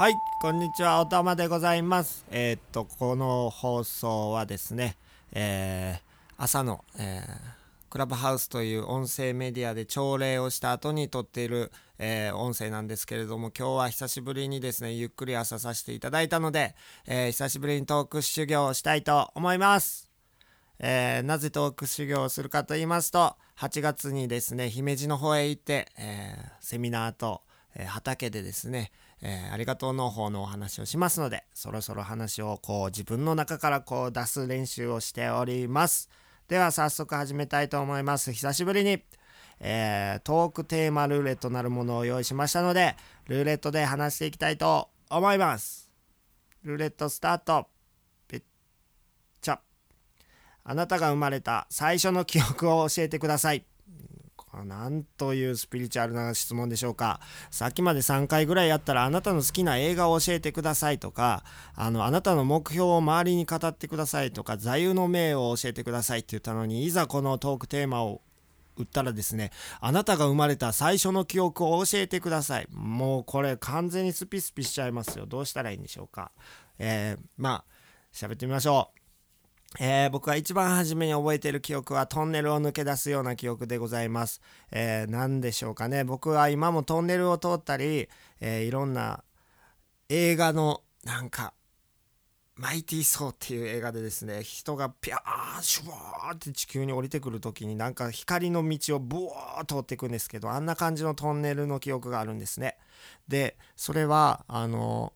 はい、こんにちは、おたまでございます。えーっと、この放送はですね、えー朝の、えークラブハウスという音声メディアで朝礼をした後に撮っている、え音声なんですけれども、今日は久しぶりにですね、ゆっくり朝させていただいたので、え久しぶりにトーク修行をしたいと思います。えーなぜトーク修行をするかと言いますと8月にですね姫路の方へ行って、えーセミナーと、えー畑でですね、えーありがとう農法のお話をしますのでそろそろ話をこう自分の中からこう出す練習をしております。では早速始めたいと思います。久しぶりに、えートークテーマルーレットなるものを用意しましたのでルーレットで話していきたいと思います。ルーレットスタート。ピッチャ。あなたが生まれた最初の記憶を教えてください。なんというスピリチュアルな質問でしょうか。さっきまで3回ぐらいやったらあなたの好きな映画を教えてくださいとか、あの、あなたの目標を周りに語ってくださいとか、座右の銘を教えてくださいって言ったのに、いざこのトークテーマを打ったらですね、あなたが生まれた最初の記憶を教えてください。もうこれ完全にスピスピしちゃいますよ。どうしたらいいんでしょうか。えー、まあ、喋ってみましょう。えー僕が一番初めに覚えている記憶はトンネルを抜け出すような記憶でございます。えー何でしょうかね僕は今もトンネルを通ったり、えーいろんな映画のなんかマイティー・ソーっていう映画でですね人がピャーシュワーって地球に降りてくる時になんか光の道をブワー通っていくんですけどあんな感じのトンネルの記憶があるんですね。でそれはあの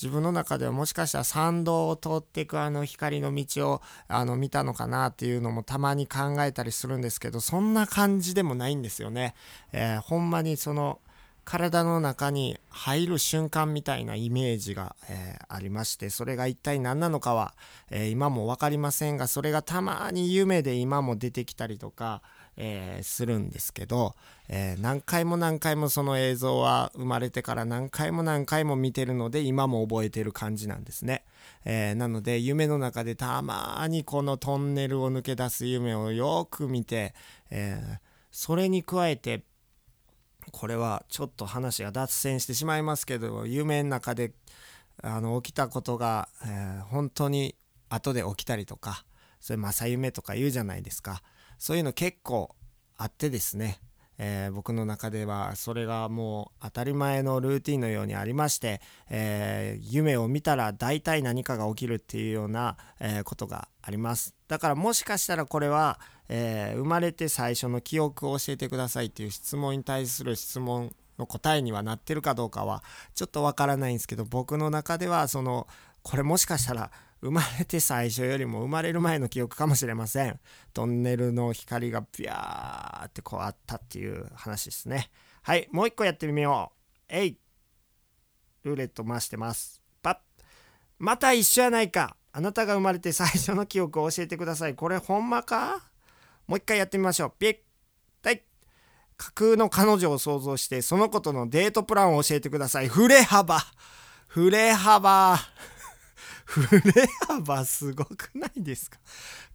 自分の中ではもしかしたら参道を通っていくあの光の道をあの見たのかなっていうのもたまに考えたりするんですけどそんな感じでもないんですよね。えーほんまにその体の中に入る瞬間みたいなイメージが、えーありましてそれが一体何なのかは、えー今も分かりませんがそれがたまに夢で今も出てきたりとか、えーするんですけど、え何回も何回もその映像は生まれてから何回も何回も見てるので今も覚えてる感じなんですね。えなので夢の中でたまにこのトンネルを抜け出す夢をよく見て、えーそれに加えてこれはちょっと話が脱線してしまいますけど夢の中であの起きたことが、えー本当に後で起きたりとかそれ正夢とか言うじゃないですか。そういうの結構あってですね、えー僕の中ではそれがもう当たり前のルーティンのようにありまして、えー夢を見たら大体何かが起きるっていうような、えーことがあります。だからもしかしたらこれは、え生まれて最初の記憶を教えてくださいっていう質問に対する質問の答えにはなってるかどうかはちょっとわからないんですけど僕の中ではそのこれもしかしたら生まれて最初よりも生まれる前の記憶かもしれません。トンネルの光がビャーってこうあったっていう話ですね。はいもう一個やってみよう。えい。ルーレット回してます。パッ。また一緒やないか。あなたが生まれて最初の記憶を教えてください。これほんまか？もう一回やってみましょう。ピッ。はい架空の彼女を想像してその子とのデートプランを教えてください。振れ幅。振れ幅。振れ幅すごくないですか？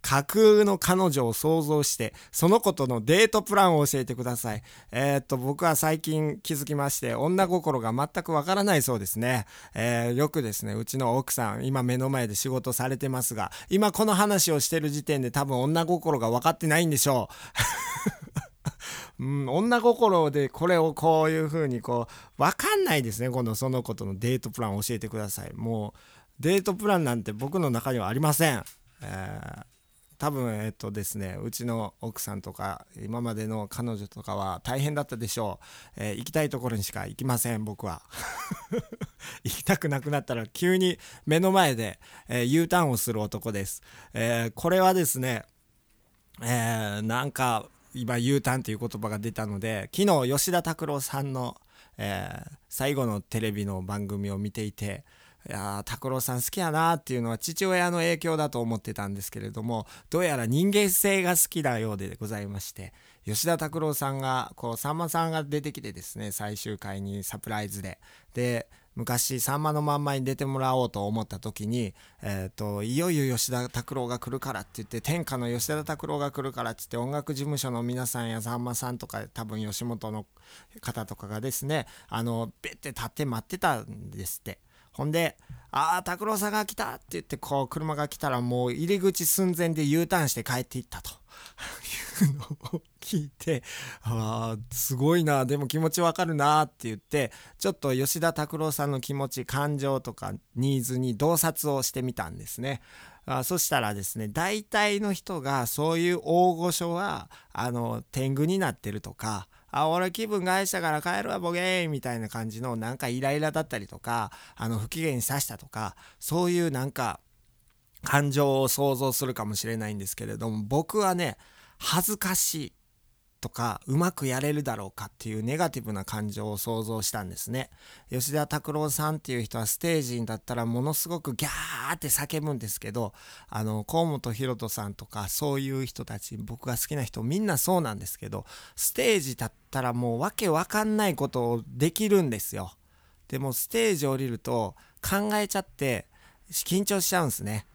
架空の彼女を想像してその子とのデートプランを教えてください。えーっと僕は最近気づきまして女心が全くわからないそうですね、えーよくですねうちの奥さん今目の前で仕事されてますが今この話をしてる時点で多分女心が分かってないんでしょう。うん、女心でこれをこういう風にこう分かんないですねこのその子とのデートプランを教えてください。もうデートプランなんて僕の中にはありません、えー多分えっとですねうちの奥さんとか今までの彼女とかは大変だったでしょう、えー行きたいところにしか行きません僕は。行きたくなくなったら急に目の前で、えー U ターンをする男です、えーこれはですねえーなんか今 U ターンという言葉が出たので昨日吉田拓郎さんの、えー最後のテレビの番組を見ていていやー拓郎さん好きやなーっていうのは父親の影響だと思ってたんですけれどもどうやら人間性が好きなようでございまして吉田拓郎さんがこうさんまさんが出てきてですね最終回にサプライズで。で昔さんまのまんまに出てもらおうと思った時に、えー、といよいよ吉田拓郎が来るからって言って天下の吉田拓郎が来るからって言って音楽事務所の皆さんやさんまさんとか多分吉本の方とかがですねあのベッて立って待ってたんですって。ほんでああ拓郎さんが来たって言ってこう車が来たらもう入り口寸前で U ターンして帰っていったというのを聞いてああすごいなでも気持ちわかるなって言ってちょっと吉田拓郎さんの気持ち感情とかニーズに洞察をしてみたんですね。あそしたらですね大体の人がそういう大御所はあの天狗になってるとかあ、俺気分害したから帰るわボケーみたいな感じのなんかイライラだったりとか、あの不機嫌にさしたとか、そういうなんか感情を想像するかもしれないんですけれども、僕はね、恥ずかしい。とかうまくやれるだろうかっていうネガティブな感情を想像したんですね。吉田拓郎さんっていう人はステージにだったらものすごくギャーって叫ぶんですけどあの河本大翔さんとかそういう人たち僕が好きな人みんなそうなんですけどステージだったらもうわけわかんないことをできるんですよ。でもステージ降りると考えちゃって緊張しちゃうんですね。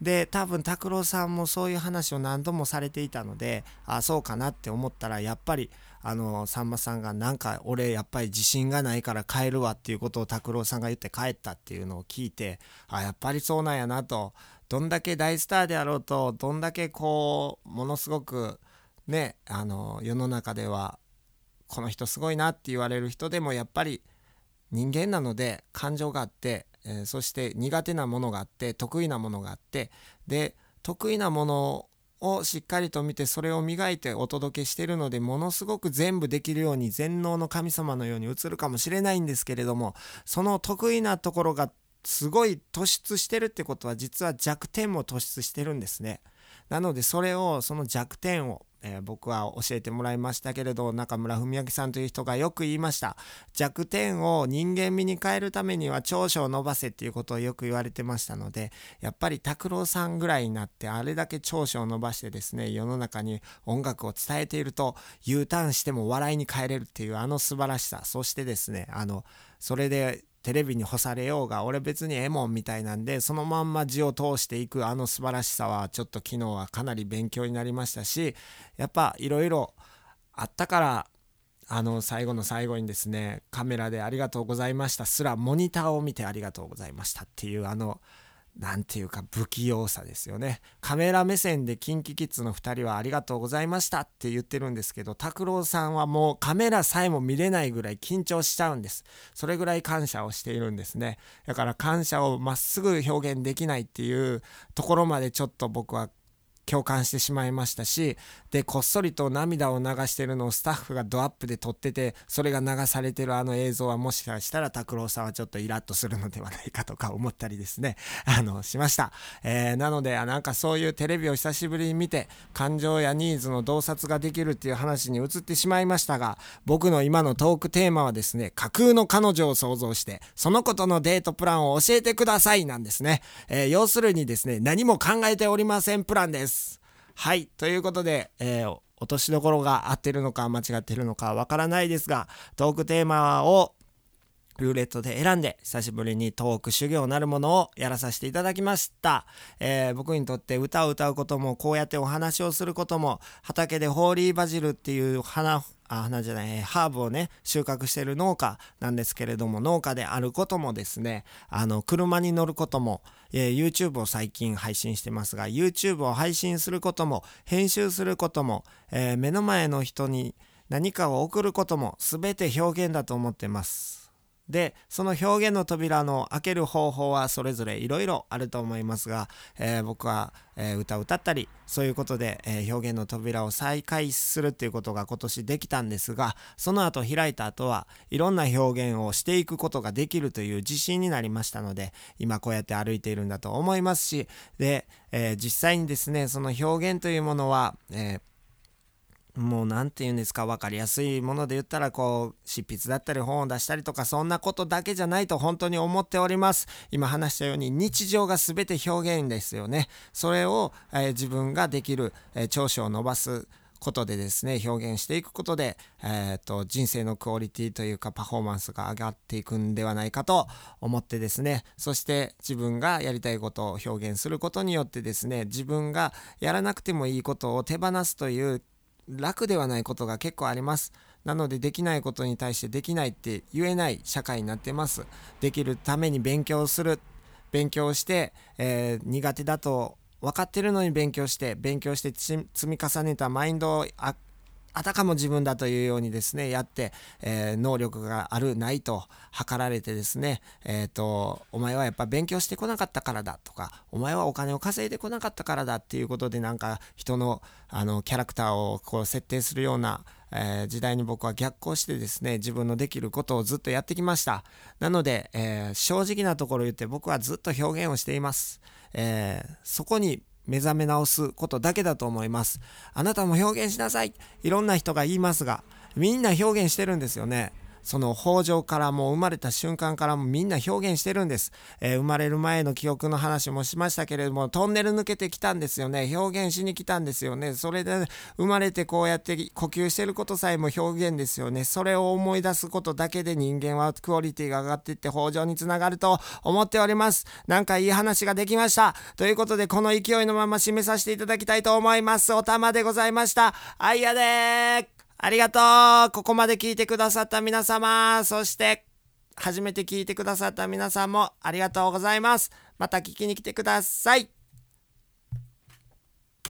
で多分拓郎さんもそういう話を何度もされていたのであそうかなって思ったらやっぱりあのさんまさんがなんか俺やっぱり自信がないから帰るわっていうことを拓郎さんが言って帰ったっていうのを聞いてあやっぱりそうなんやなと。どんだけ大スターであろうとどんだけこうものすごくねあの世の中ではこの人すごいなって言われる人でもやっぱり人間なので感情があってえー、そして苦手なものがあって得意なものがあってで得意なものをしっかりと見てそれを磨いてお届けしてるのでものすごく全部できるように全能の神様のように映るかもしれないんですけれどもその得意なところがすごい突出してるってことは実は弱点も突出してるんですね。なのでそれをその弱点をえー、僕は教えてもらいましたけれど中村文明さんという人がよく言いました。弱点を人間味に変えるためには長所を伸ばせっていうことをよく言われてましたのでやっぱり拓郎さんぐらいになってあれだけ長所を伸ばしてですね世の中に音楽を伝えていると U ターンしても笑いに変えれるっていうあの素晴らしさ。そしてですねあのそれでテレビに干されようが俺別にええもんみたいなんでそのまんま字を通していくあの素晴らしさはちょっと昨日はかなり勉強になりましたしやっぱいろいろあったからあの最後の最後にですねカメラでありがとうございました。すらモニターを見てありがとうございましたっていうあのなんていうか不器用さですよね。カメラ目線で KinKiKids の2人はありがとうございましたって言ってるんですけど拓郎さんはもうカメラさえも見れないぐらい緊張しちゃうんです。それぐらい感謝をしているんですね。だから感謝をまっすぐ表現できないっていうところまでちょっと僕は共感してしまいましたしでこっそりと涙を流してるのをスタッフがドアップで撮っててそれが流されてるあの映像はもしかしたら拓郎さんはちょっとイラッとするのではないかとか思ったりですね。あのしました、えー、なのでなんかそういうテレビを久しぶりに見て感情やニーズの洞察ができるっていう話に移ってしまいましたが僕の今のトークテーマはですね架空の彼女を想像してその子とのデートプランを教えてくださいなんですね、えー、要するにですね何も考えておりませんプランです。はい。ということで、えー、落としどころが合ってるのか間違ってるのかわからないですが、トークテーマをルーレットで選んで久しぶりにトーク修行なるものをやらさせていただきました、えー、僕にとって歌を歌うこともこうやってお話をすることも畑でホーリーバジルっていう花あ花じゃないハーブをね収穫してる農家なんですけれども農家であることもですねあの車に乗ることも、えー、YouTube を最近配信してますが YouTube を配信することも編集することも、えー、目の前の人に何かを送ることも全て表現だと思ってます。でその表現の扉の開ける方法はそれぞれいろいろあると思いますが、えー、僕は、えー、歌を歌ったりそういうことで、えー、表現の扉を再開するっていうことが今年できたんですがその後開いた後はいろんな表現をしていくことができるという自信になりましたので今こうやって歩いているんだと思いますしで、え実際にですねその表現というものは、えーもう何て言うんですか分かりやすいもので言ったらこう執筆だったり本を出したりとかそんなことだけじゃないと本当に思っております。今話したように日常が全て表現ですよね。それを、えー、自分ができる、えー、長所を伸ばすことでですね表現していくことで、えーと、人生のクオリティというかパフォーマンスが上がっていくんではないかと思ってですね。そして自分がやりたいことを表現することによってですね自分がやらなくてもいいことを手放すという楽ではないことが結構あります。なのでできないことに対してできないって言えない社会になってますできるために勉強する勉強して、えー、苦手だと分かってるのに勉強して勉強して積み重ねたマインドをあたかも自分だというようにですねやって、えー、能力があるないと測られてですねえ、ー、とお前はやっぱ勉強してこなかったからだとかお前はお金を稼いでこなかったからだっていうことでなんか人のあのキャラクターをこう設定するようなえー、時代に僕は逆行してですね自分のできることをずっとやってきました。なので、えー、正直なところ言って僕はずっと表現をしています、え、そこに目覚め直すことだけだと思います。あなたも表現しなさいいろんな人が言いますが、みんな表現してるんですよね。その北条からも生まれた瞬間からもみんな表現してるんです、えー、生まれる前の記憶の話もしましたけれどもトンネル抜けてきたんですよね。表現しに来たんですよね。それで生まれてこうやって呼吸してることさえも表現ですよね。それを思い出すことだけで人間はクオリティが上がっていって北条につながると思っております。なんかいい話ができました。ということでこの勢いのまま締めさせていただきたいと思います。おたまでございました。あいやでありがとうここまで聞いてくださった皆様、そして、初めて聞いてくださった皆さんもありがとうございます。また聞きに来てください。